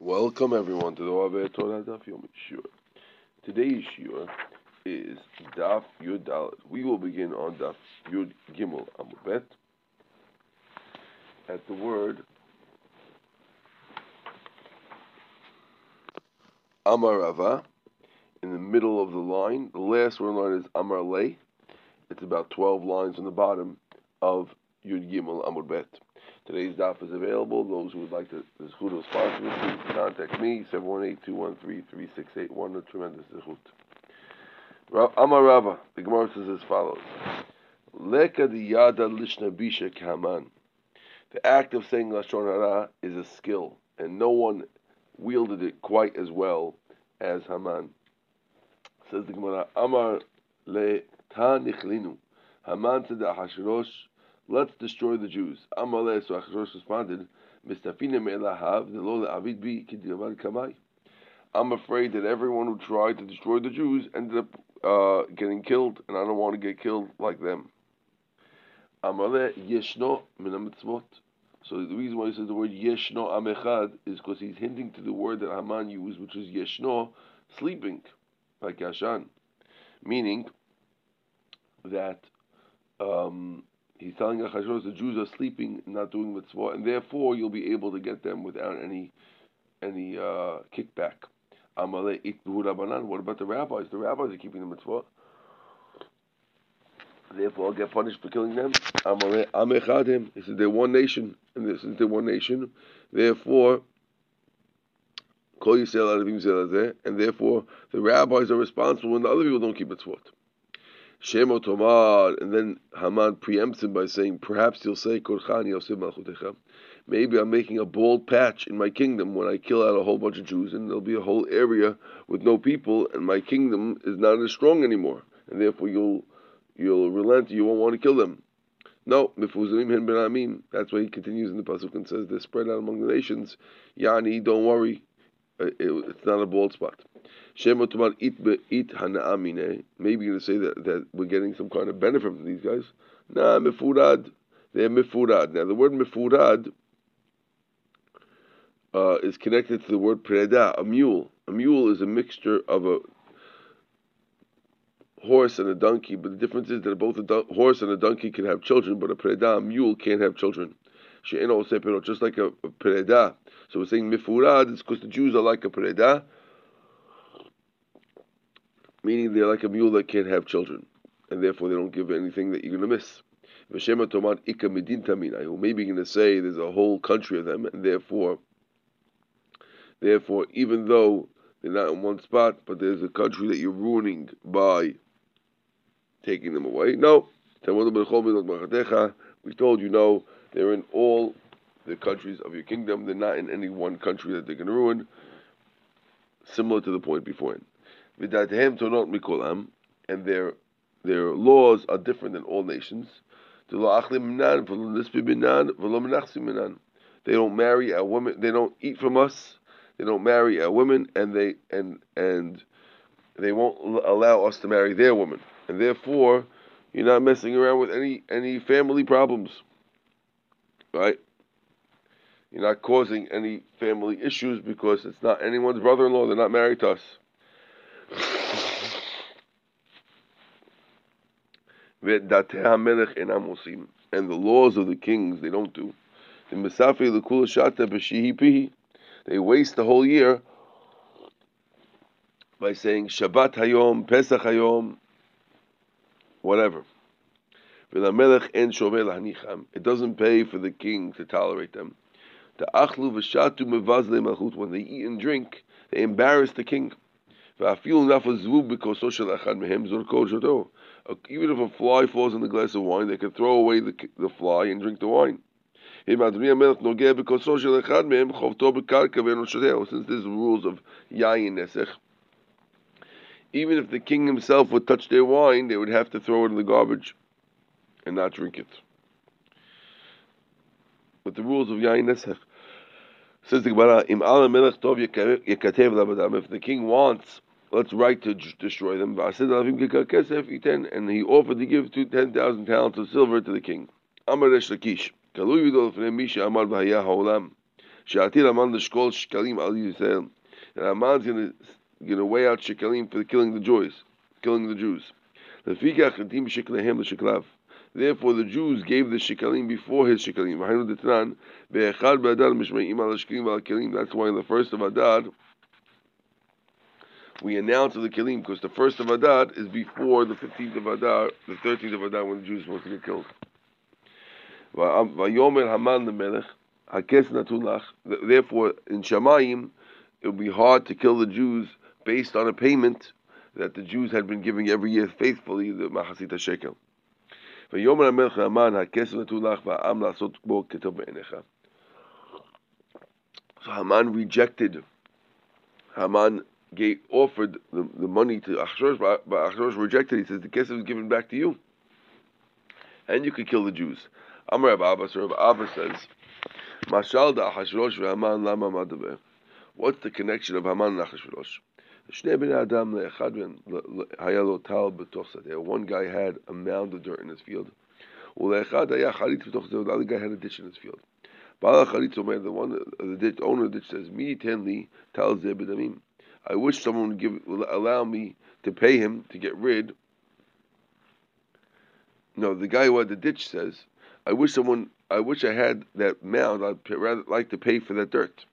Welcome everyone to the Ove Torah Daf Yomi Shiur. Today's Shiur is Daf Yud Dalet. We will begin on Daf Yud Gimel Amud Bet at the word Amar Rava in the middle of the line. The last word line is Amar Le. It's about 12 lines on the bottom of Yud Gimel Amud Bet. Today's daf is available. Those who would like to, the zechut sponsorship, please contact me, 718-213-3681, a tremendous zechut. Amar Rava, the Gemara says as follows. Leka di yada lishna bisha kaman. The act of saying Lashon Hara is a skill, and no one wielded it quite as well as Haman. Says the Gemara, Amar le ta nichlinu. Haman said to Ahasuerus, let's destroy the Jews. Amaleh, so Achashverosh responded. I'm afraid that everyone who tried to destroy the Jews ended up uh, getting killed, and I don't want to get killed like them. Amaleh yeshno min So the reason why he says the word yeshno amechad is because he's hinting to the word that Haman used, which is yeshno, sleeping, like Yashan, meaning that um, he's telling Achashverosh the Jews are sleeping, not doing mitzvah, and therefore you'll be able to get them without any any uh, kickback. What about the rabbis? The rabbis are keeping the mitzvah. Therefore, I'll get punished for killing them. He said they're one nation, and since they're one nation, therefore, and therefore the rabbis are responsible when the other people don't keep mitzvot. Shemo Tomar, and then Haman preempts him by saying, perhaps you'll say, Korchani Yosef Malchutecha. Maybe I'm making a bald patch in my kingdom when I kill out a whole bunch of Jews, and there'll be a whole area with no people, and my kingdom is not as strong anymore, and therefore you'll you'll relent, you won't want to kill them. No, Mifuzanim Hen Ben Amim. That's why he continues in the pasuk and says they're spread out among the nations. Yani, don't worry, it's not a bald spot. Shema it it hanaamine. Maybe you're going to say that, that we're getting some kind of benefit from these guys. Nah, mifurad. They're mifurad. Now the word mifurad uh, is connected to the word preda, a mule. A mule is a mixture of a horse and a donkey, but the difference is that both a do- horse and a donkey can have children, but a preda, a mule, can't have children. Just like a, a preda. So we're saying mifurad is because the Jews are like a preda, meaning they're like a mule that can't have children, and therefore they don't give anything that you're going to miss. V'shema toman ika midin taminai, maybe you're going to say there's a whole country of them, and therefore, therefore, even though they're not in one spot, but there's a country that you're ruining by taking them away. No, we told you no, they're in all the countries of your kingdom. They're not in any one country that going to ruin. Similar to the point beforehand and their their laws are different than all nations. They don't marry our women. They don't eat from us. They don't marry our women, and they and and they won't allow us to marry their women. And therefore, you're not messing around with any any family problems, right? You're not causing any family issues because it's not anyone's brother-in-law. They're not married to us. and the laws of the kings they don't do. They waste the whole year by saying Shabbat Hayom, Pesach Hayom, whatever. It doesn't pay for the king to tolerate them. When they eat and drink, they embarrass the king. Even if a fly falls in the glass of wine, they can throw away the, the fly and drink the wine. Since there's rules of yayin nesech, even if the king himself would touch their wine, they would have to throw it in the garbage and not drink it. With the rules of yayin nesech. Says the Gemara, Im tov yekatev If the king wants let's write to destroy them. And he offered to give two ten thousand talents of silver to the king. Shatir Haman l'shkol shkalim al Yisrael. And Haman's going to weigh out shekalim for killing the Jews, killing the Jews. Therefore, the Jews gave the shekalim before his shekalim. That's why in the first of Adar we announce the kelim because the first of Adar is before the fifteenth of Adar, the thirteenth of Adar when the Jews are supposed to get killed. Therefore, in Shemayim, it would be hard to kill the Jews based on a payment that the Jews had been giving every year faithfully, the Mahasita Shekel. So Haman rejected. Haman gave, offered the, the money to Achashverosh, but, Achashverosh rejected. He says the kesef is given back to you, and you could kill the Jews. Amar Rabbi Abbas, Rabbi Abbas says, Mashal da Achashverosh ve'Haman lama madaber. What's the connection of Haman and Achashverosh? One guy had a mound of dirt in his field. The other guy had a ditch in his field. The one, the ditch, owner of the ditch says, "Me tenli tal I wish someone would give, allow me to pay him to get rid. No, the guy who had the ditch says, I wish someone, I wish I had that mound. I'd rather like to pay for that dirt.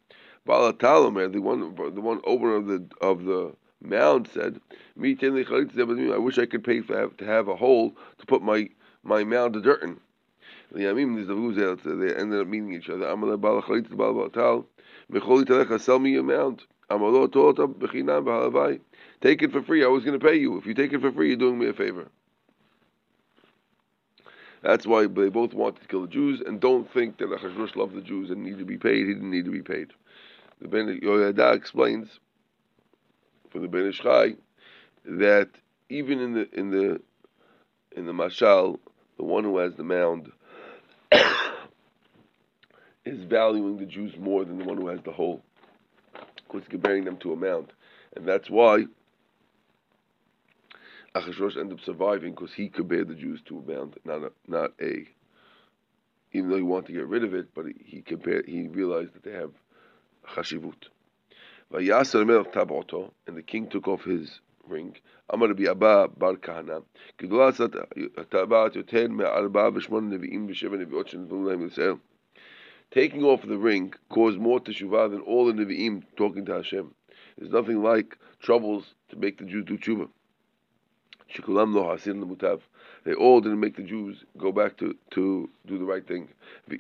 Balatalomer, the one the one owner of the of the mound said, "Me I wish I could pay for to have a hole to put my my mound of dirt in. They ended up meeting each other. Sell me your mound. To take it for free. I was going to pay you. If you take it for free, you're doing me a favor. That's why they both wanted to kill the Jews, and don't think that Achashverosh loved the Jews and needed to be paid. He didn't need to be paid. The Ben Yoyada explains for the Ben Ish Chai that even in the in the in the mashal, the one who has the mound is valuing the Jews more than the one who has the hole, because comparing them to a mound, and that's why Achashverosh ended up surviving because he compared the Jews to a mound, not a, not a. Even though he wanted to get rid of it, but he compared, he realized that they have chashivut. Vayasar melech taboto, and the king took off his ring. Amar Rabbi Abba bar Kahana, גדולה הטבעת יותר מארבעה ושמונה נביאים ושבע נביאות שנתנו להם לישראל. Taking off the ring caused more teshuvah than all the nevi'im talking to Hashem. There's nothing like troubles to make the Jews do tshuva. Shikulam lo hasin lemutav. They all didn't make the Jews go back to, to do the right thing. But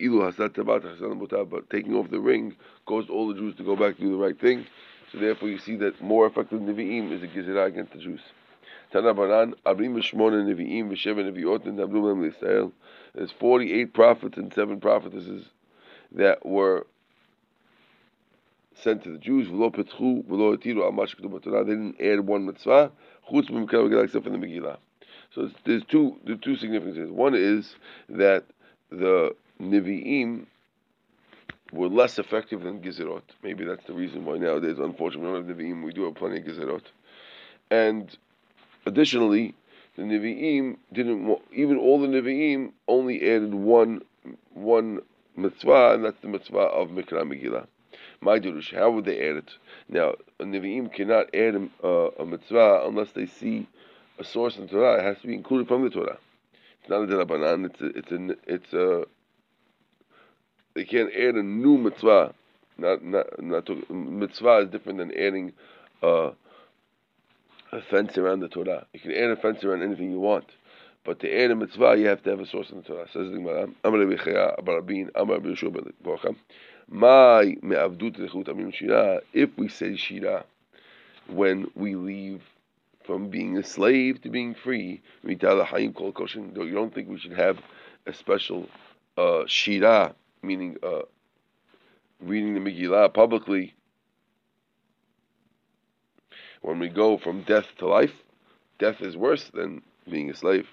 taking off the ring caused all the Jews to go back to do the right thing. So therefore you see that more effective Nevi'im is a Gizirah against the Jews. There's 48 prophets and 7 prophetesses that were sent to the Jews. They didn't add one mitzvah, except for the Megillah. So there's two the two significances. One is that the Nevi'im were less effective than Gizerot. Maybe that's the reason why nowadays, unfortunately, we don't have Nevi'im, we do have plenty of Gizerot. And additionally, the Nevi'im didn't, even all the Nevi'im only added one one mitzvah, and that's the mitzvah of Mikra Megillah. My Durush, how would they add it? Now, a Nevi'im cannot add a, a mitzvah unless they see a source in the Torah, it has to be included from the Torah. It's not a derabanan. It's a, it's a, it's a. They can't add a new mitzvah. Not not not to, mitzvah is different than adding a fence around the Torah. You can add a fence around anything you want, but to add a mitzvah, you have to have a source in the Torah. Says the Gemara, Amar Rabbi Barabin, Amar Rabbi Yeshua Ben My me'avdut amim shira. If we say shira when we leave from being a slave to being free, you don't think we should have a special uh, shira, meaning uh, reading the Megillah publicly when we go from death to life. Death is worse than being a slave.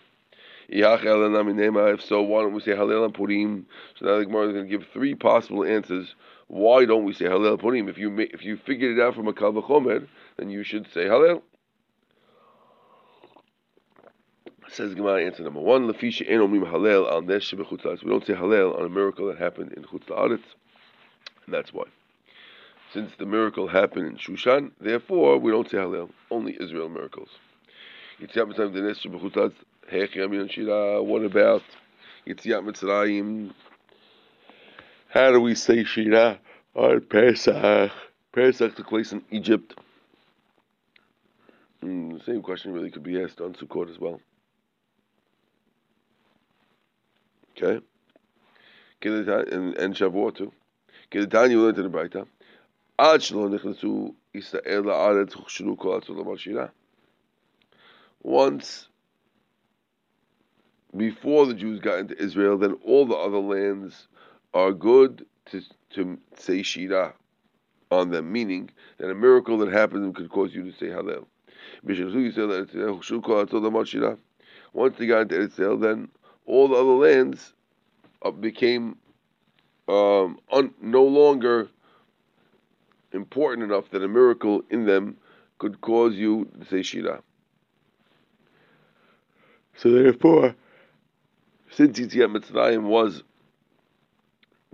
If so, why don't we say Halel and Purim? So now the Gemara is going to give three possible answers. Why don't we say Halel Purim? If you if you figured it out from a Kal then you should say Halel. Says Gemara answer number one, Lafisha en omrim halel al nesh We don't say halel on a miracle that happened in chutz la'aretz. And that's why. Since the miracle happened in Shushan, therefore we don't say Hallel, only Israel miracles. What about Yetziat Mitzrayim? How do we say Shira on Pesach? Pesach took place in Egypt. Mm, the same question really could be asked on Sukkot as well. Okay? And, and Shavuot too. Kedetani you learned in the Braita. עד שלא נכנסו ישראל לארץ הוכשרו כל הצולם על Once, before the Jews got into Israel, then all the other lands are good to, to say Shira on them, meaning that a miracle that happened could cause you to say Hallel. Once they got into Israel, then all the other lands uh, became um, un, no longer important enough that a miracle in them could cause you to say Shira. So therefore, since Yetziat Mitzrayim was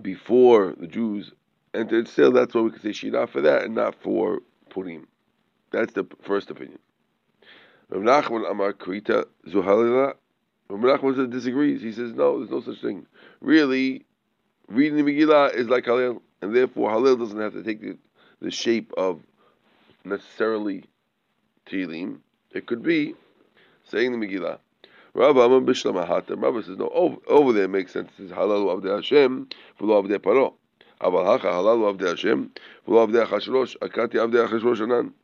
before the Jews entered still, that's why we can say Shira for that and not for Purim. That's the first opinion. Rav Nachman Amar Krita Zuhalila. Rav Nachman disagrees. He says, no, there's no such thing. Really, reading the Megillah is like Halil, and therefore Halil doesn't have to take the, the shape of necessarily Tehillim. It could be saying the Megillah. Ahatam. Says, no, over, over there makes sense. It says Halal Avdei Hashem, V'lo Avdei Paro. Aval Hacha Halal Avdei Hashem, V'lo Avdei Achashrosh, Akati Avdei Achashrosh Anan.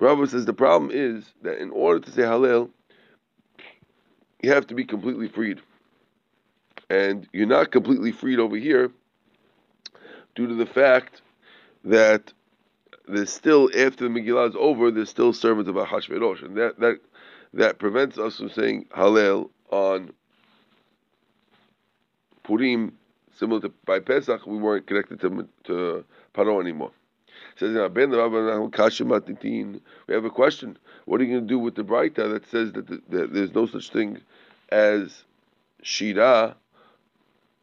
Rabbi says the problem is that in order to say Halal, you have to be completely freed and you're not completely freed over here due to the fact that there's still after the Megillah is over, there's still servants of Ahashverosh, and that that that prevents us from saying Hallel on Purim, similar to by Pesach, we weren't connected to to Paro anymore. Says we have a question. What are you going to do with the Braita that says that, the, that there's no such thing as Shira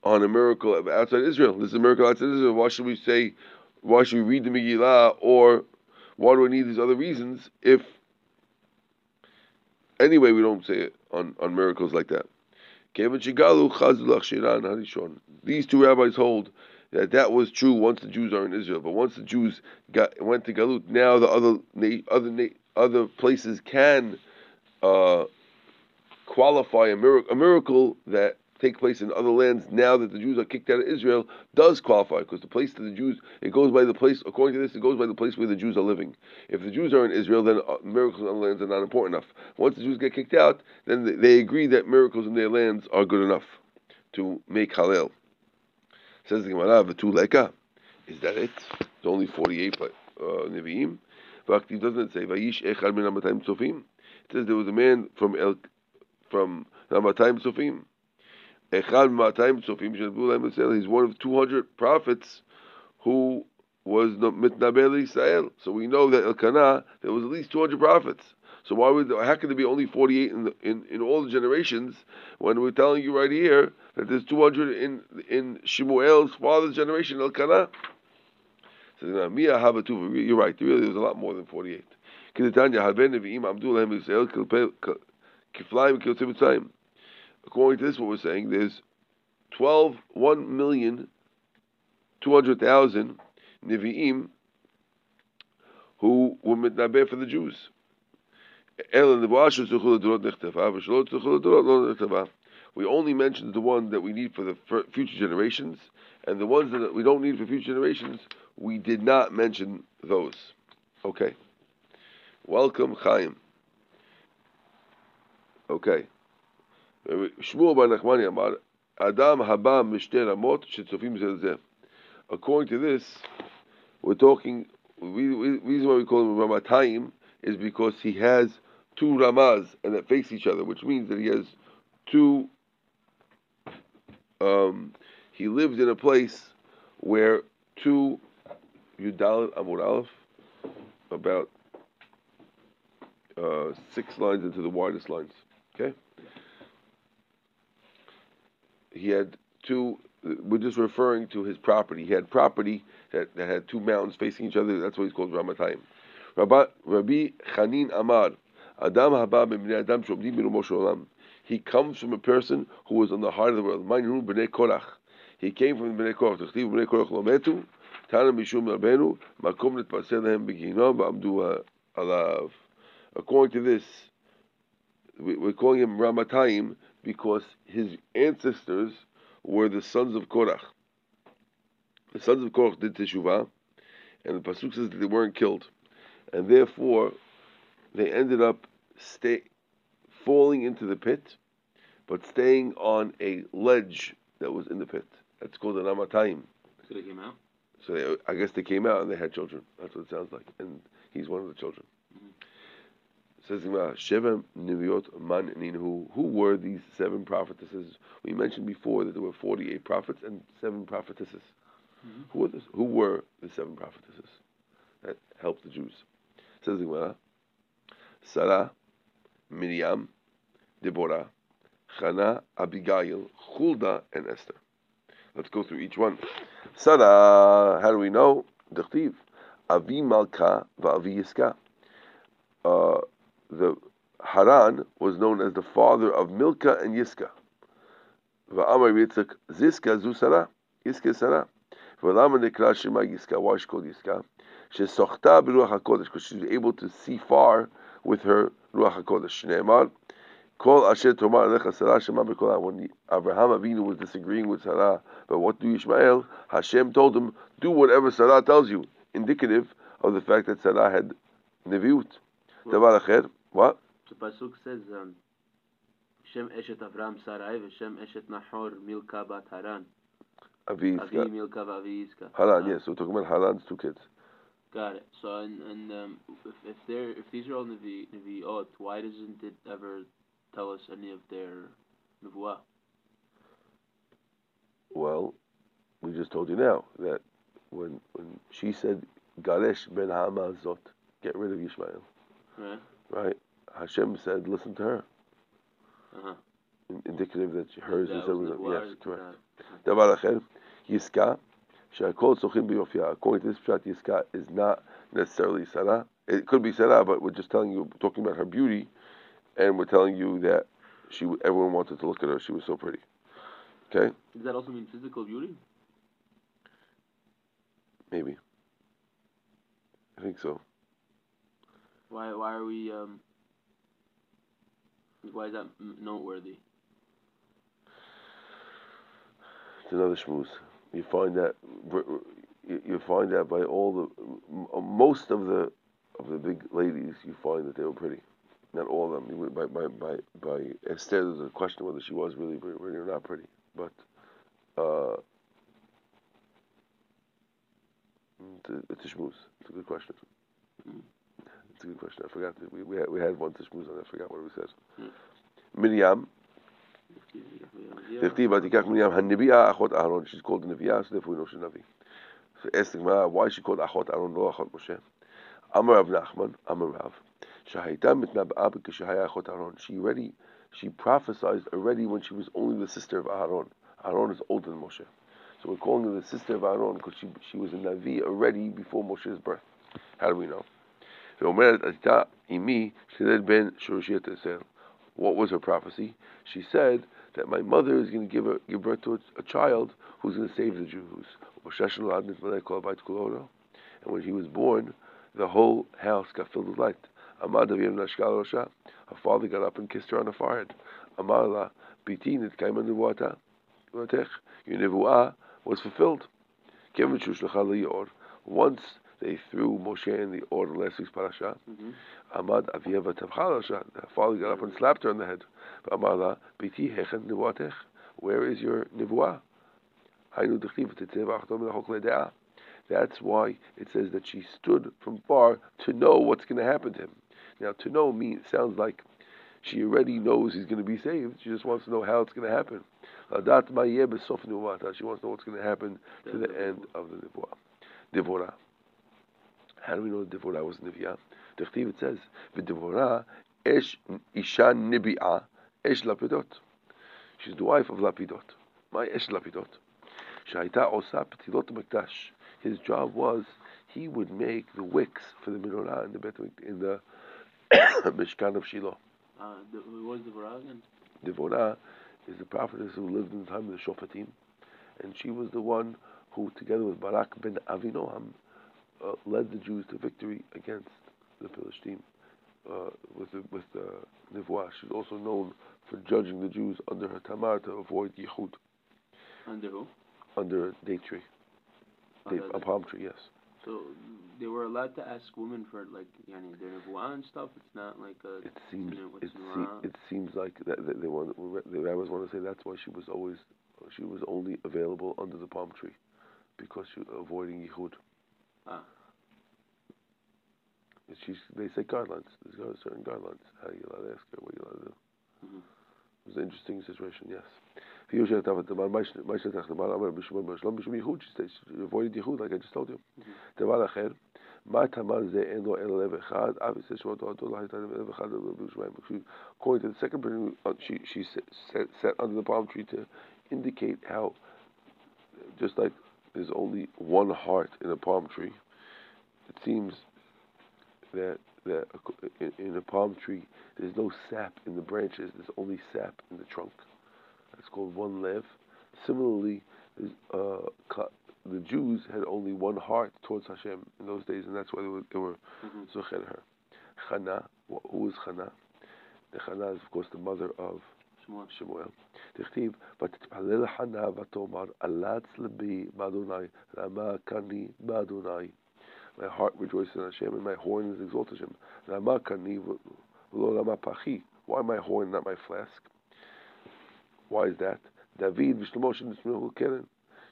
on a miracle outside Israel. This is a miracle outside Israel. Why should we say, why should we read the Megillah, or why do we need these other reasons if anyway we don't say it on, on miracles like that? These two rabbis hold that that was true once the Jews are in Israel, but once the Jews got went to Galut, now the other other other places can uh, qualify a miracle, a miracle that take place in other lands now that the Jews are kicked out of Israel does qualify because the place that the Jews it goes by the place according to this it goes by the place where the Jews are living. If the Jews are in Israel, then uh, miracles in other lands are not important enough. Once the Jews get kicked out, then they, they agree that miracles in their lands are good enough to make halal. Says the Gemara, "V'tu Is that it? It's only forty-eight uh, neviim. Bhakti doesn't say vayish echad min It says there was a man from El from Namatayim Sofim He's one of 200 prophets who was mitnaber Israel. So we know that Elkanah there was at least 200 prophets. So why would how can there be only 48 in, in in all the generations when we're telling you right here that there's 200 in in Shemuel's father's generation Elkanah? Says You're right. Really, there's a lot more than 48. According to this, what we're saying, there's 12, 1 million, 200,000 Nevi'im who were mitnaber for the Jews. We only mentioned the one that we need for the future generations, and the ones that we don't need for future generations, we did not mention those. Okay. Welcome, Chaim. Okay. Shmuel bar Nachmani Amar, Adam haba ramot shetzofim According to this, we're talking, the reason why we call him Ramatayim is because he has two Ramaz and that face each other, which means that he has two, um, he lived in a place where two Yudalit Amud Aleph, about uh, six lines into the widest lines. Okay? he had two we're just referring to his property. He had property that, that had two mountains facing each other. That's why he's called Ramatayim. Rabbi Chanin Amar, Adam haba Adam olam. He comes from a person who was on the heart of the world. b'nei Korach. He came from b'nei Korach. Tachtiv b'nei Korach lo metu. Tana mishum rabenu. Makom netpasel lehem b'ginom v'amdu alav. According to this, we're calling him Ramatayim because his ancestors were the sons of Korach. The sons of Korach did teshuvah, and the pasuk says that they weren't killed, and therefore they ended up stay, falling into the pit, but staying on a ledge that was in the pit. That's called an amatayim. So they came out. So they, I guess they came out and they had children. That's what it sounds like, and he's one of the children. Mm-hmm. Says Sheva Niviot Man Ninhu. Who were these seven prophetesses? We mentioned before that there were forty-eight prophets and seven prophetesses. Mm-hmm. Who were this? Who were the seven prophetesses that helped the Jews? Says. Sarah, Miriam, Deborah, Hannah, Abigail, Hulda, and Esther. Let's go through each one. Sarah, how do we know? Dechtiv. Avi Malka va'avi Yiska. Uh, the Haran was known as the father of Milka and Yiska. Va'amar Yitzchak Ziska zu Sarah. Yiska Sarah. V'lama nekra Shema Yiska. Why she called Yiska? Shesochta b'ruach HaKodesh. Because she was able to see far with her Ruach HaKodesh. Shneimar. Kol asher tomar alecha Sarah shema b'kol When Abraham Avinu was disagreeing with Sarah but what do Ishmael, Hashem told him, do whatever Sarah tells you. Indicative of the fact that Sarah had Neviut. Davar acher. What? The pasuk says, um, Shem eshet Avram Sarai v'Shem eshet Nahor Milka bat Haran. Avi Milka v'Avi. Haran, yes. we're talking about Haran's two kids. Got it. So and and um, if if they're if these are all Navi Naviot, why doesn't it ever tell us any of their Navua? Well, we just told you now that when when she said Garesh ben Hamazot, get rid of Yishmael. Right. Right. Hashem said, listen to her. Uh-huh. In- indicative that hers is yes, correct. Davar Acher, Yiska, According to this Pshat Yiska, is not necessarily Sarah. It could be Sarah, but we're just telling you, talking about her beauty, and we're telling you that she everyone wanted to look at her. She was so pretty. Okay? Does that also mean physical beauty? Maybe. I think so. Why, why are we. Um, why is that noteworthy? It's another schmooze. You find that you find that by all the most of the of the big ladies, you find that they were pretty. Not all of them. By by by by Esther, there's a question whether she was really pretty or not pretty, but. Uh, it's a schmooze. It's a good question. Mm. It's a good question. I forgot. We we had, we had one tishmuz on. I forgot what we said. Hmm. Miriam. She's called Neviah, so therefore we know she's Navi. So ask the why is she called Achot Aaron, no Achot Moshe? Amar Nachman, Rav. She already, she prophesied already when she was only the sister of Aaron. Aaron is older than Moshe. So we're calling her the sister of Aaron because she, she was a Navi already before Moshe's birth. How do we know? What was her prophecy? She said, that my mother is going to give, give birth to a, a child who's going to save the Jews. And when he was born, the whole house got filled with light. Her father got up and kissed her on the forehead. Amarla, bitin it came under water. Your was fulfilled. Once they threw Moshe in the order last week's parasha. Mm-hmm. Amad Avieva Tavchalasha. The father got up and slapped her on the head. Amala Biti Hechen Nivuatech. Where is your nivuah? That's why it says that she stood from far to know what's going to happen to him. Now, to know means sounds like she already knows he's going to be saved. She just wants to know how it's going to happen. She wants to know what's going to happen to the end of the nivuah. Devorah. How do we know that Devorah was Nevi'ah? It says, V'Devorah Esh Isha Nebi'ah Esh Lapidot. She's the wife of Lapidot. My Esh Lapidot. Shaita Osa Petilot Makdash. His job was he would make the wicks for the menorah in the Bet in the Mishkan of Shiloh. Uh, the, was Devorah again? Devorah is the prophetess who lived in the time of the Shofatim, and she was the one who, together with Barak ben Avinoam, uh, led the Jews to victory against the Philistine uh, with the, with the Nevoah. She's also known for judging the Jews under her tamar to avoid yichud. Under who? Under a date tree, date, a palm tree. Yes. So they were allowed to ask women for like yani their nevuah and stuff. It's not like a. It seems. It, se- it seems like that, that they want. The rabbis want to say that's why she was always. She was only available under the palm tree, because she avoiding yichud. Ah. She's, they say guidelines. There's certain guidelines how you allowed to ask her, what you allowed to do. Mm-hmm. It was an interesting situation, yes. She avoided yichud, like I just told you. Mm-hmm. דבר אחר, According to the second person, uh, she, she sat, sat under the palm tree to indicate how, just like there's only one heart in a palm tree, it seems that that in, in a palm tree there's no sap in the branches. There's only sap in the trunk. That's called one lev. Similarly, uh, the Jews had only one heart towards Hashem in those days, and that's why they were, they were mm-hmm. her. Chana, who was Chana? The Chana is of course the mother of Shemuel. תכתיב, ותתפלל חנה ותאמר, אלץ ליבי באדוני, רמה קני באדוני. My heart rejoices in Hashem, and my horn is exalted Hashem. Why my horn, not my flask? Why is that? David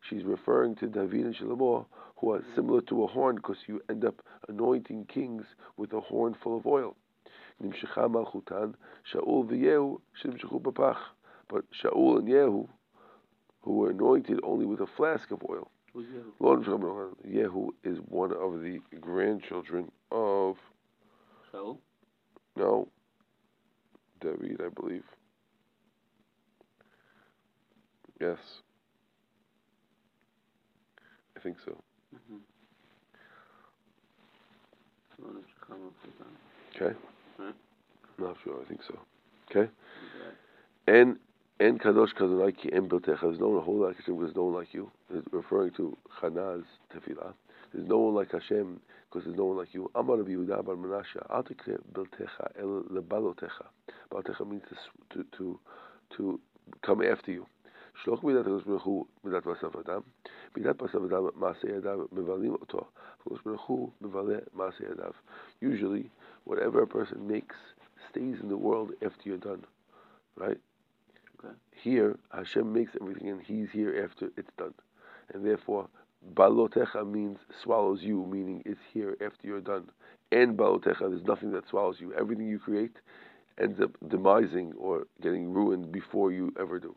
She's referring to David and Shlomo, who are similar to a horn, because you end up anointing kings with a horn full of oil. But Shaul and Yehu, who were anointed only with a flask of oil. Yehu is one of the grandchildren of. Shaul? No. David, I believe. Yes. I think so. Mm-hmm. Okay. Right. Not sure. I think so. Okay. And En kadosh kadonai ki en biltecha. There's no one holy like Hashem because there's no one like you. It's referring to Chanaz tefillah. There's no one like Hashem because there's no one like you. Amar Rabbi Yehuda bar Menashe. Al tikre biltecha el lebalotecha. Balotecha means to to to come after you. שלוח מידת הקדוש ברוך הוא מידת בסף אדם, מידת בסף אדם מעשה ידיו מבלים אותו, הקדוש ברוך הוא מבלה מעשה ידיו. Usually, whatever a person makes stays in the world after you're done, right? Here, Hashem makes everything and He's here after it's done. And therefore, balotecha means swallows you, meaning it's here after you're done. And balotecha, there's nothing that swallows you. Everything you create ends up demising or getting ruined before you ever do.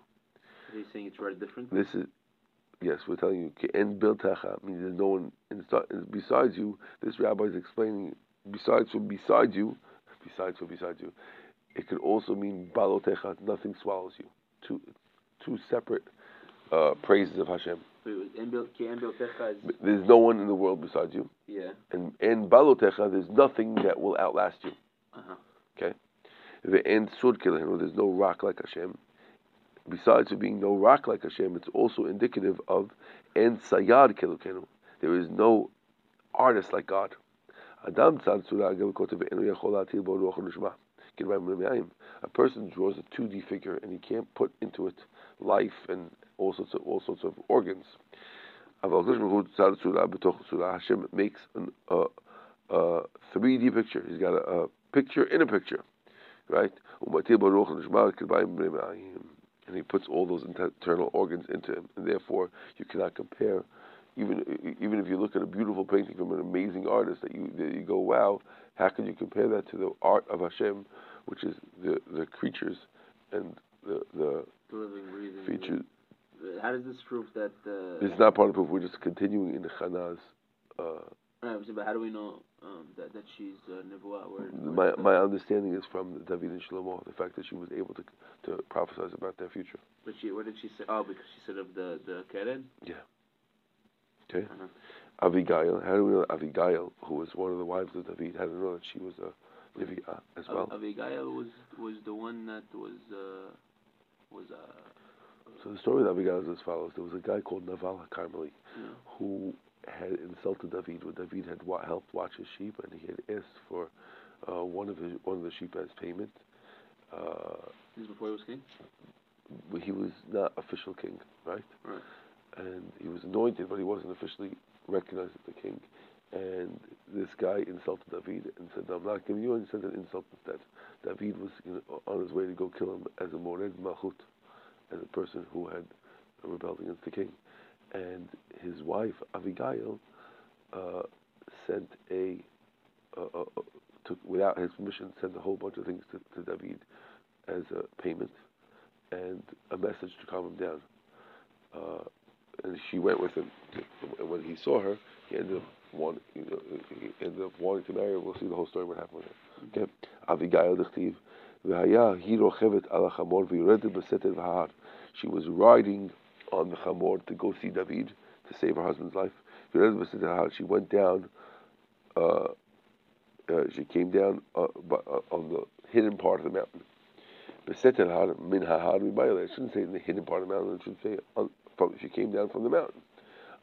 Are you saying it's read different? This is, yes, we're telling you, and biltecha means there's no one besides you. This rabbi is explaining, besides from beside you, besides from beside you, it could also mean balotecha, nothing swallows you two two separate uh, praises of Hashem. There's no one in the world besides you. Yeah. And in Balotecha, there's nothing that will outlast you. Uh-huh. Okay. And there's no rock like Hashem. Besides there being no rock like Hashem, it's also indicative of En Sayad. There is no artist like God. A person draws a 2D figure and he can't put into it life and all sorts of all sorts of organs. Hashem makes an, uh, a 3D picture. He's got a, a picture in a picture, right? And he puts all those internal organs into him, and therefore you cannot compare. Even even if you look at a beautiful painting from an amazing artist, that you that you go, wow, how can you compare that to the art of Hashem, which is the the creatures and the the, the living, breathing features. How does this prove that? Uh, it's not part of proof. We're just continuing in the uh, Right, but how do we know um, that that she's uh, Nebuah? Where, My my understanding is from David and Shlomo, the fact that she was able to to prophesize about their future. But she, where did she say? Oh, because she said of the the Keren. Okay. Uh-huh. Abigail, how do we know Abigail, who was one of the wives of David, how do we know that she was a Nevi'ah as Av- well? Abigail was was the one that was uh, was uh, So the story of Abigail is as follows: There was a guy called Naval Carmeli you know, who had insulted David when David had wa- helped watch his sheep, and he had asked for uh, one of his one of the sheep as payment. Uh, this is before he was king. he was not official king, right? Right. And he was anointed, but he wasn't officially recognized as the king. And this guy insulted David and said, "I'm not giving you," and sent an insult instead. David was you know, on his way to go kill him as a mored malchut, as a person who had rebelled against the king. And his wife Abigail uh, sent a, uh, uh, uh, took without his permission, sent a whole bunch of things to, to David as a payment and a message to calm him down. Uh, and she went with him. And when he saw her, he ended up wanting, you know, he ended up wanting to marry her. We'll see the whole story what happened with her. Okay, Avigail dechtiv. She was riding on the Chamor to go see David to save her husband's life. She went down, uh, uh, she came down uh, uh on the hidden part of the mountain. It shouldn't say in the hidden part of the mountain, it should say on, from, she came down from the mountain.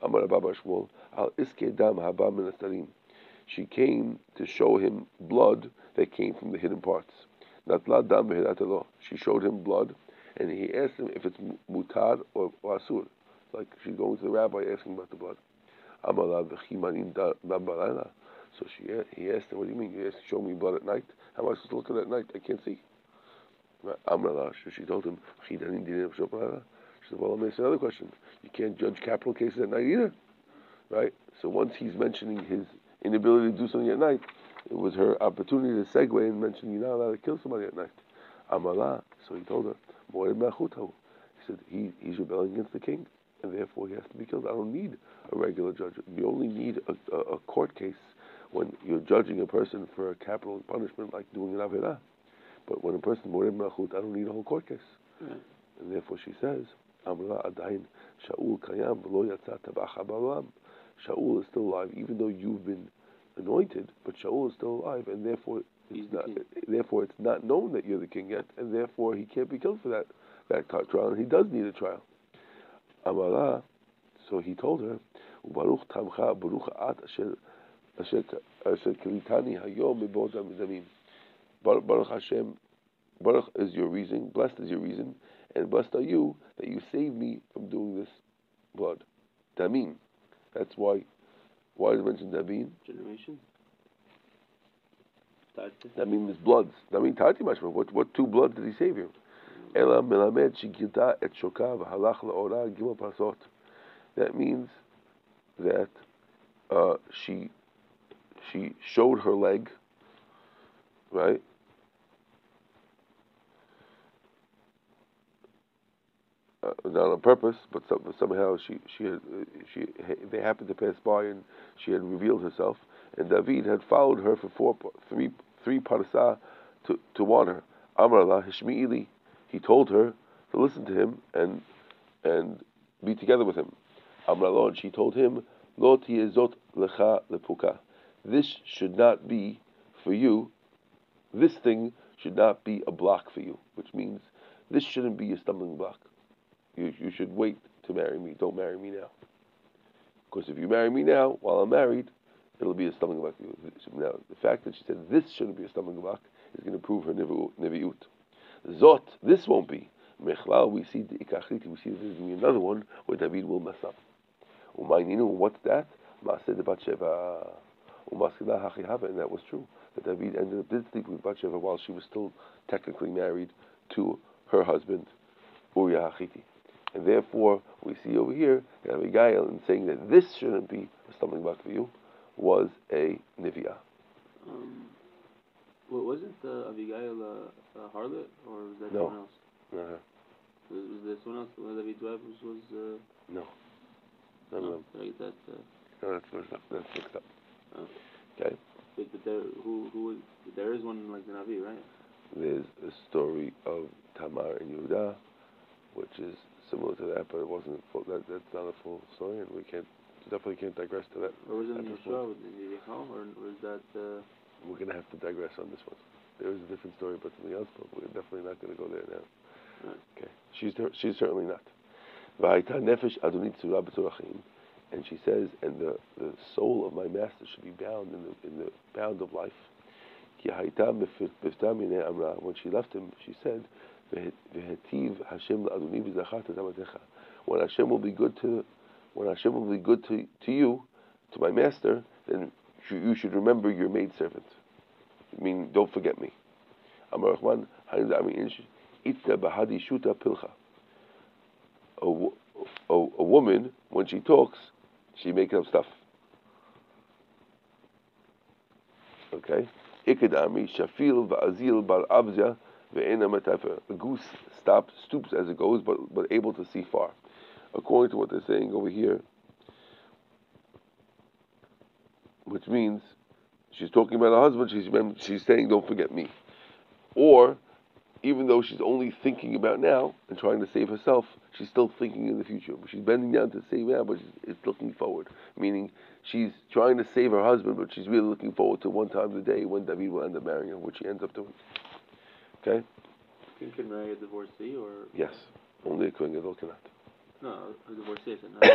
Amar Shmuel al iske dam haba min astarim. She came to show him blood that came from the hidden parts. Natla dam. She showed him blood, and he asked him if it's mutar or, asur. Like she's going to the rabbi asking about the blood. Amar v'chimanim da da balayla. So she he asked her, "What do you mean? You asked, to show me blood at night? How am I supposed to look at it at night? I can't see." Amrala, she told him, "Chidanim dinim b'shop balayla." Said, "Well, let me ask another question. You can't judge capital cases at night either, right?" So once he's mentioning his inability to do something at night, it was her opportunity to segue and mention you're not allowed to kill somebody at night. Amala, so he told her. He said he, he's rebelling against the king, and therefore he has to be killed. I don't need a regular judge. You only need a, a, a court case when you're judging a person for a capital punishment like doing an avirah. But when a person I don't need a whole court case. And therefore she says, Amra Adain Shaul Kayam V'lo Yatzat Tabacha Ba'olam. Shaul is still alive, even though you've been anointed, but Shaul is still alive, and therefore it's not, therefore it's not known that you're the king yet, and therefore he can't be killed for that that trial, and he does need a trial. Amara, so he told her, Baruch Tamcha Baruch At Asher Asher Kilitani Hayom Baruch Hashem, Baruch is your reason, blessed is your reason, and blessed are you that you saved me from doing this blood. Damim. That's why. Why is it mentioned Damim? Generation. Damim is bloods. Damim Tati Mashma. What what two bloods did he save you? Ela melamed et shoka v'halach laora gimel pasot. That means that uh, she she showed her leg, right? Uh, not on purpose, but some, somehow she she had, uh, she they happened to pass by and she had revealed herself, and David had followed her for four three three parasah to to warn her. Amar la hishmi'ili. He told her to listen to him and and be together with him. Lo, and she told him, Lo tiyezot lecha lepuka. This should not be for you. This thing should not be a block for you, which means this shouldn't be a stumbling block. You you should wait to marry me. Don't marry me now. Because if you marry me now, while I'm married, it'll be a stumbling block. Now, the fact that she said this shouldn't be a stumbling block is going to prove her nevi'ut. Zot, this won't be. Mechlal, we see the ikachliti, we see that there's going to be another one where David will mess up. Umayninu, what's that? Maaseh de Batsheva. Umasila hachihava, and that was true. That David ended up did sleep with Batsheva while she was still technically married to her husband, Uriah Hachiti. And therefore, we see over here that Abigail, in saying that this shouldn't be a stumbling block for you, was a Niviah. Um, well, wasn't uh, Abigail a, a harlot, or was that No. someone else? Uh-huh. Was, was there someone else? One of David's wives was. was uh, No. No, no, Did that? Uh, no, that's mixed up. That's mixed up. Oh. Okay. But, but there, who, who is, there is one like the Navi, right? There's a story of Tamar and Yehuda, which is similar to that, but it wasn't full, that, that's not a full story, and we can't definitely can't digress to that. Or was it in That was Yeshua with the Yechal, or was that? Uh, We're gonna have to digress on this one. There is a different story about something else, but we're definitely not gonna go there now. Right. Okay, she's she's certainly not. V'hayta nefesh adonit and she says, and the, the soul of my master should be bound in the in the bound of life. Ki hayta mifta minei amra. When she left him, she said, When Hashem will be good to, when Hashem will be good to, to you, to my master, then you should remember your maid servant. I mean, don't forget me. Amar Rahman, bahadi shuta pilcha. A, woman, when she talks, she makes up stuff. Okay? Ikadami, shafil va'azil bar metafer. A goose stops, stoops as it goes, but, but able to see far. According to what they're saying over here, which means she's talking about her husband, she's, she's saying, don't forget me. Or, even though she's only thinking about now and trying to save herself, she's still thinking in the future. She's bending down to save now, but it's looking forward. Meaning, she's trying to save her husband, but she's really looking forward to one time the day when David will end up marrying her, which she ends up doing. Okay? King can marry a divorcee, or Yes. Only a Kohen Gadol cannot. no, a divorcee is not.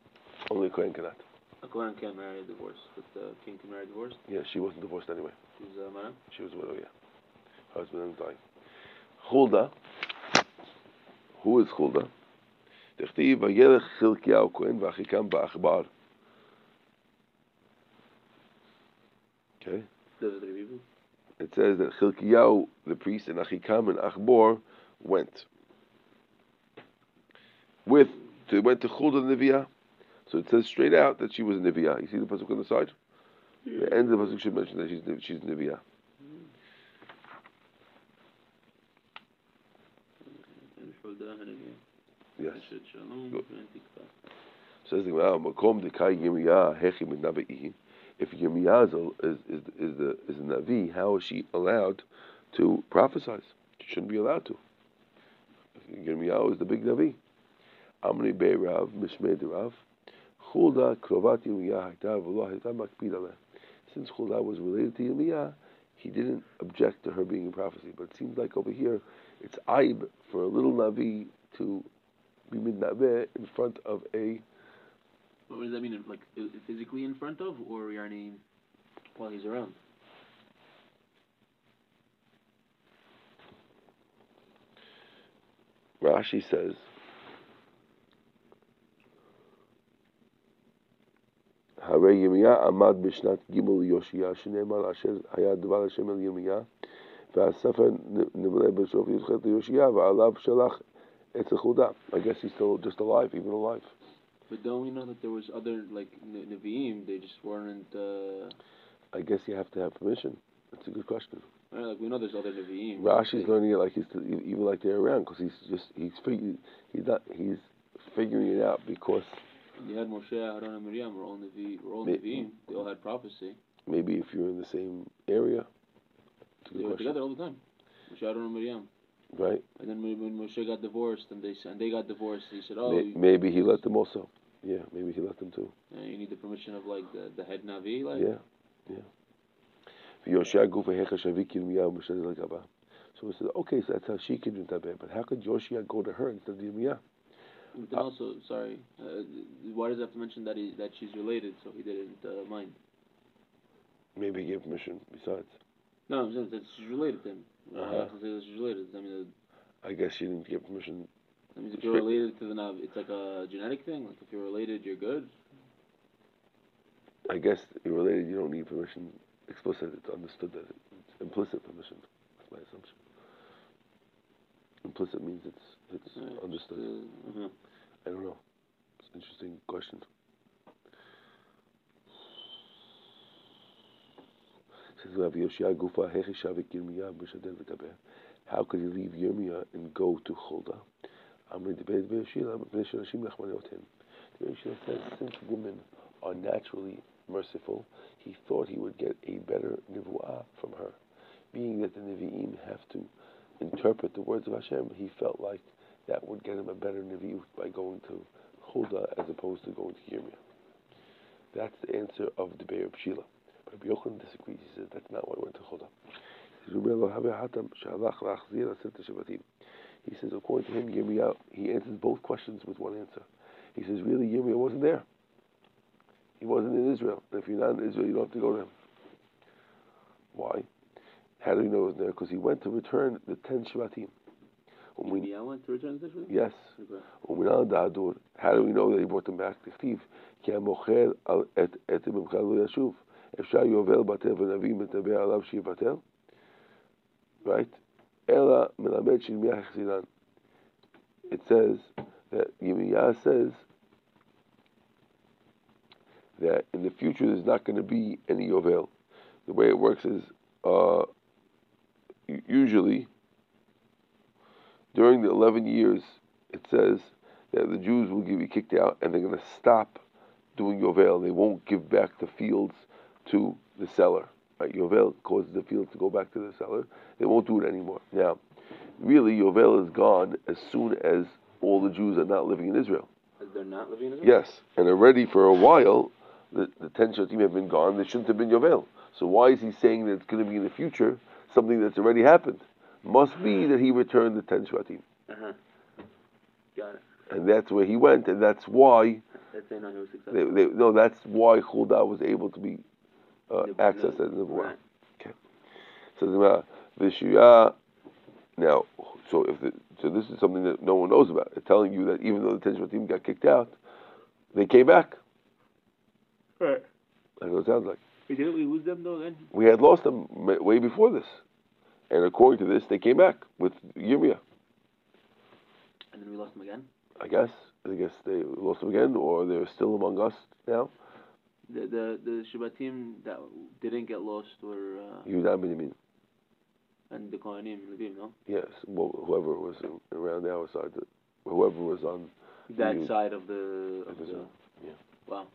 Only a Kohen cannot. a Kohen can't marry a divorce, but the king can marry a divorce. Yeah, she wasn't divorced anyway. She's uh, Mara. She was a widow, yeah. Husband and dying. Hulda. Who is Hulda? תכתיב וילך חלקיהו כהן ואחיקם בעכבר. Okay. Those are three people. It says that Chilkiyahu, the priest, and Achikam and Achbor went. With, they went to Hulda the Neviah. So it says straight out that she was a Neviah. You see the pasuk on the side? The end of the pasuk should mention that she's, she's Neviah. And Hulda, Hananiah. Yes. Good. Says the Gemara, Makom dekai hechi. If Yirmiyah is, is, is, the is a navi, how is she allowed to prophesize? She shouldn't be allowed to. Yirmiyah is the big navi. Amri be'rav mishmei derav. Chulda krovat Yirmiyah hayta makpid aleh. Since Chulda was related to Yirmiyah, he didn't object to her being a prophecy. But it seems like over here, it's aib for a little navi to be midnabeh in front of a What does that mean? Like i- physically in front of, or yani while he's around? Rashi says, הרי ירמיה עמד בשנת ג' ליאשיה, שנאמר אשר היה דבר השם אל ירמיה, והספר נבלה בסוף י"ח ליאשיה, ועליו שלח את יחודה. I guess he's still just alive, even alive. But don't we know that there was other like ne- Nevi'im? They just weren't. Uh, I guess you have to have permission. That's a good question. right? Like we know there's other Nevi'im. Rashi's learning it like he's even like they're around because he's just he's fig- he's not he's figuring it out because You had Moshe, Aaron, and Miriam. Were all Nevi. Were all Nevi'im. They all had prophecy. maybe if you're in the same area, They were question, together all the time. Moshe, Aaron, and Miriam. right? And then when, Moshe got divorced, and they and they got divorced, he said, "Oh, May- maybe he let them also. Yeah, maybe he left let them too. Yeah, you need the permission of like the, the head navi, like. Yeah, yeah. So he says, okay, so that's how she can do that, but how could Yoshia go to her instead of Yirmiyah? But then also, sorry, uh, why does he have to mention that he, that she's related, so he didn't uh, mind? Maybe he gave permission. Besides. No, I'm saying that she's related to him. Uh-huh. I, related. I mean, uh, I guess she didn't give permission that means if you're related to the Nav, it's like a genetic thing. Like if you're related, you're good. I guess you're related, you don't need permission explicit. It's understood that it's implicit permission. That's my assumption. Implicit means it's it's Right. understood. Uh, uh-huh. I don't know. It's an interesting question. Says Rav Yoshia Gufa Hechisha Yirmiyah B'Shadel V'Taber. How could he leave Yirmiyah and go to Cholda? Amri Debed V'Yoshia B'Nei Shonashim Lechmaniotin. The Yoshia says since women are naturally merciful, he thought he would get a better nivu'ah from her. Being that the Nevi'im have to interpret the words of Hashem, he felt like that would get him a better Nevi'ut by going to Huldah as opposed to going to Yirmiyah. That's the answer of the Be'er Shila. But Rabbi Yochanan disagrees. He says that's not why I went to Huldah. He says, according to him, Yirmi out. He answers both questions with one answer. He says, really, Yirmi wasn't there. He wasn't in Israel. And if you're not in Israel, you don't have to go to him. Why? How do we know he was there? Because he went to return the ten Shvatim. When we, went to return the Yes. When. How do we know that he brought them back? The Steve. Right? Ela It says that Yirmiyah says that in the future there's not going to be any Yovel. The way it works is uh, usually during the 11 years, it says that the Jews will be kicked out and they're going to stop doing Yovel. They won't give back the fields to the seller. Yovel causes the field to go back to the seller. They won't do it anymore. Now, really, Yovel is gone as soon as all the Jews are not living in Israel. They're not living in Israel? Yes. And already for a while, the, the ten Shvatim have been gone. They shouldn't have been Yovel. So why is he saying that it's going to be in the future something that's already happened? Must be that he returned the ten Shvatim. Uh-huh. Got it. And that's where he went, and that's why. That they he was successful. They, they, no, that's why Huldah was able to be uh, accessed as Nevuah. Right. Okay. So the Vishuyah. Now, so if the, so, this is something that no one knows about. It's telling you that even though the Ten team got kicked out, they came back. Right. That's what it sounds like. Didn't we lose them though then? We had lost them way before this. And according to this, they came back with Yirmiyah. And then we lost them again? I guess. I guess they lost them again, or they're still among us now the the the Shvatim that didn't get lost were uh, Yehuda Binyamin and the Kohanim, no? Yes, well, whoever was around our side, whoever was on that Yud. side of the, of the yeah. Wow.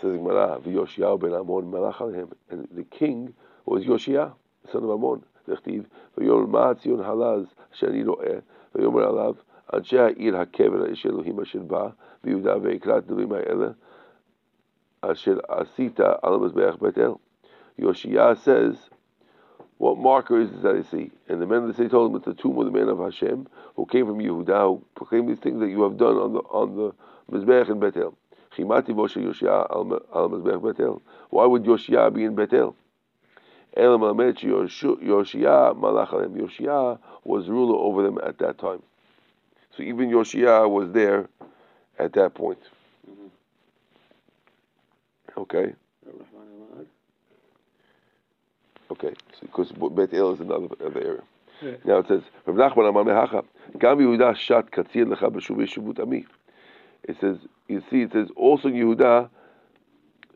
Says Gemara, "V'Yoshiyahu ben Amon melach him," and the king was Yoshiyah, son of Amon. לכתיב, ויאמר ציון הלז אשר אני רואה, ויאמר עליו, אנשי העיר הקבר אשר אלוהים אשר בא, ויהודה ויקרא Asher Asita Betel. Yoshiyah says, what marker is this that I see? And the men of the city told him, it's the tomb of the man of Hashem who came from Yehuda, who proclaimed these things that you have done on the on the Mizbeach in Betel. Why would Yoshiyah be in Betel? Elam Yoshiyah Malach Yoshiyah was ruler over them at that time. So even Yoshiyah was there at that point. Okay. Okay, because so, Bet El is another, another area. Yeah. Now it says, Rav Nachman Amar Mehacha, Gam Yehuda Shat Katzir Lecha B'Shuvei Shuvut Ami. It says, you see, it says, also in Yehuda,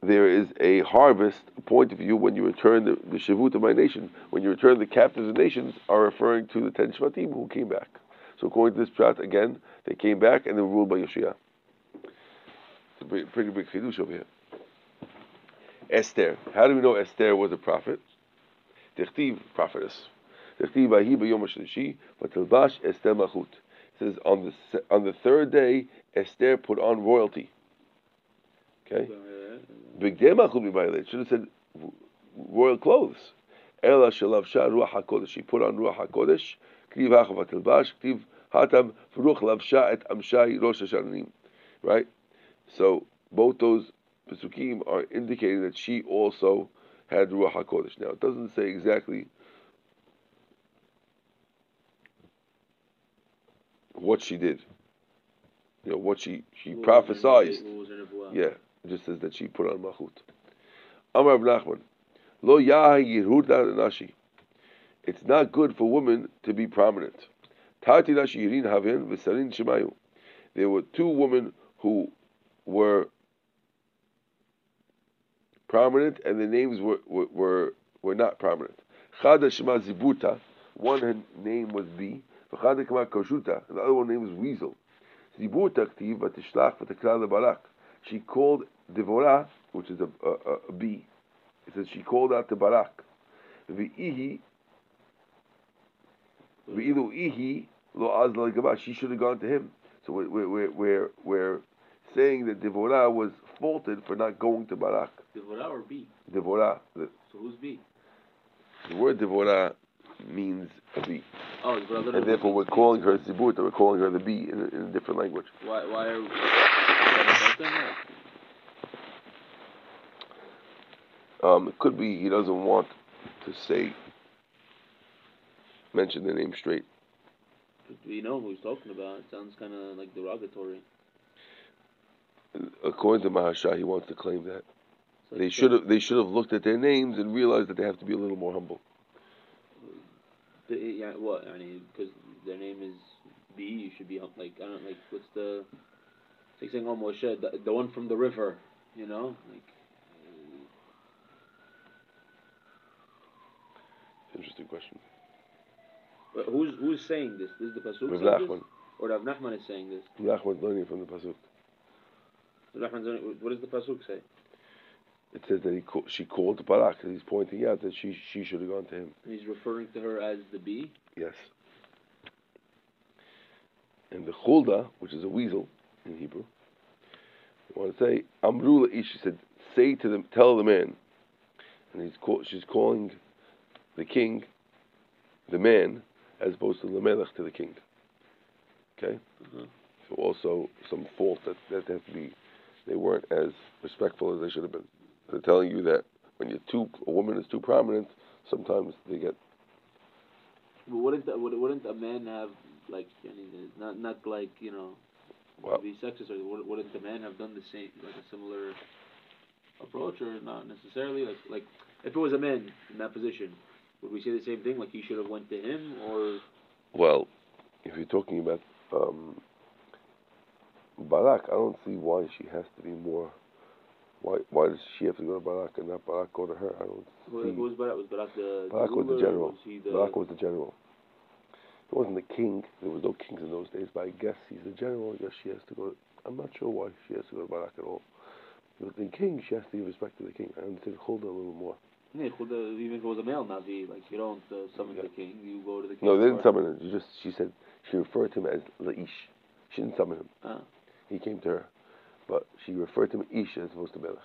there is a harvest, a point of view when you return the, the Shavut of my nation, when you return the captives of nations, are referring to the ten Shvatim who came back. So according to this chart, again, they came back and they were ruled by Yoshia. It's a pretty, pretty big chidush over here. Esther. How do we know Esther was a prophet? Techtiv, prophetess. Techtiv ahi b'yom ha'shlishi, v'tilbash Esther machut. It says on the on the third day, Esther put on royalty. Okay. Bigdei machut b'baylet. Should have said royal clothes. Ela shalavsha ruach hakodesh. She put on ruach hakodesh. Ktiv hacha v'tilbash. Ktiv hatam v'ruach lavsha et amshai rosh hashanim. Right. So both those pesukim are indicating that she also had Ruach HaKodesh. Now, it doesn't say exactly what she did. You know, what she, she what prophesied. Yeah, it just says that she put on Mahut. Amar Nachman, Lo Nashi. It's not good for women to be prominent. Tati Nashi Yirin Havin Shemayu. There were two women who were prominent, and the names were were were, not prominent. Chada Shema Zibuta, one name was B. Chada Kama Koshuta, and the other one name was Weasel. Zibuta Ktiv Vatishlach Vatakla Barak. She called Devorah, which is a, a, a bee, it says she called out to Barak. V'ihi, v'ilu ihi lo az la She should have gone to him. So we're, we're, we're, we're saying that Devorah was faulted for not going to Barak. Devorah or B? Devorah. So who's B? The word Devorah means a bee. Oh, and therefore we're calling her Zibut, or we're calling her the bee in a, in a different language. Why, why are we... Um, it could be he doesn't want to say, mention the name straight. We know who he's talking about? It sounds kind of like derogatory. According to Maharsha, he wants to claim that they should have they should have looked at their names and realized that they have to be a little more humble. The, yeah, what? I mean, because their name is B, you should be like I don't like what's the it's like saying oh Moshe, the, the one from the river, you know, like. Uh, Interesting question. But who's who's saying this? This is the pasuk. Rav Nachman. Or Rav Nachman is saying this. Rav Nachman's learning from the pasuk. What does the pasuk say? It says that he call, she called Barak. He's pointing out that she she should have gone to him. He's referring to her as the bee. Yes. And the chulda, which is a weasel in Hebrew, I want to say Amrula Ish. She said, "Say to them, tell the man." And he's call, she's calling the king, the man, as opposed to the melech to the king. Okay. Mm-hmm. So also some fault that that has to be. They weren't as respectful as they should have been. They're telling you that when you're too a woman is too prominent, sometimes they get. But wouldn't the, wouldn't a man have like not not like you know well, be sexist or wouldn't the man have done the same like a similar approach or not necessarily like like if it was a man in that position would we say the same thing like he should have went to him or well if you're talking about um, Barak I don't see why she has to be more why why does she have to go to Barak and not Barak go to her? I don't well, see. Who was Barak? Was Barak the Barak was the general. Was the Barak was the general. It wasn't the king. There was no kings in those days, but I guess he's the general. I guess she has to go. To, I'm not sure why she has to go to Barak at all. But the king, she has to give respect to the king. I understand Hulda a little more. Yeah, Hulda, even if it was a male Navi, like you don't uh, summon yeah. the king, you go to the king. No, they didn't summon him. You just she said she referred to him as Laish. She didn't summon him. Ah. He came to her, but she referred to him Ish as opposed to Melech.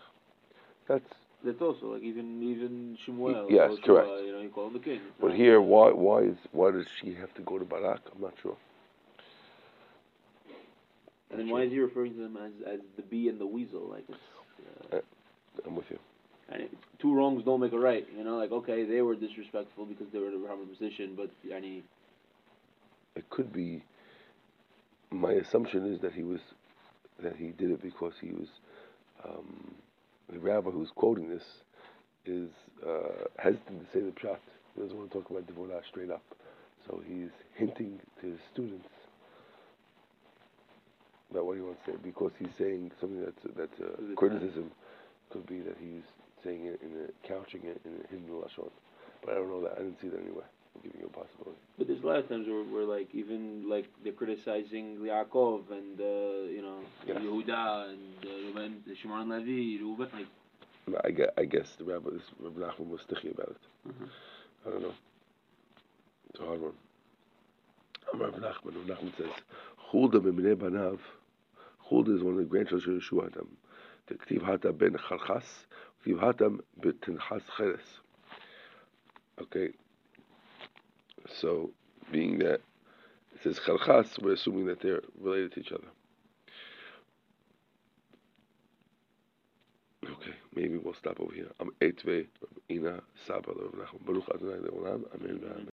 That's that's also like even even Shemuel. Yes, correct. Uh, you know, he called him the king. But here, why why is why does she have to go to Barak? I'm not sure. And then why is he referring to them as as the bee and the weasel? Like it's. Uh, uh I'm with you. And it, two wrongs don't make a right. You know, like okay, they were disrespectful because they were in a proper position, but any. It could be. My assumption is that he was, that he did it because he was. Um, the rabbi who's quoting this is uh, hesitant to say the pshat. He doesn't want to talk about Devorah straight up. So he's hinting to his students about what he wants to say because he's saying something that's that's a criticism. Could be that he's saying it in a couching it in a hidden lashon, but I don't know that. I didn't see that anyway. I'm giving you a possibility. But there's a lot of times where, where like even like they're criticizing Yaakov and uh, you know yes. Yehuda and uh, Reuben, Shimon Levi, Reuben, like. I guess, I guess the rabbi, this Rabbi Nachman was sticky about it. Mm-hmm. I don't know. It's a hard one. Rabbi Nachman, Rabbi Nachman says, "Chulda b'minei banav." Chulda is one of the grandchildren of Yeshua Adam. The Ktiv Hata ben Charchas, Ktiv Hatam betinchas Cheres. Okay, so, being that it says chalchas, we're assuming that they're related to each other. Okay, maybe we'll stop over here. Am etve ina saba Baruch Adonai. Amen.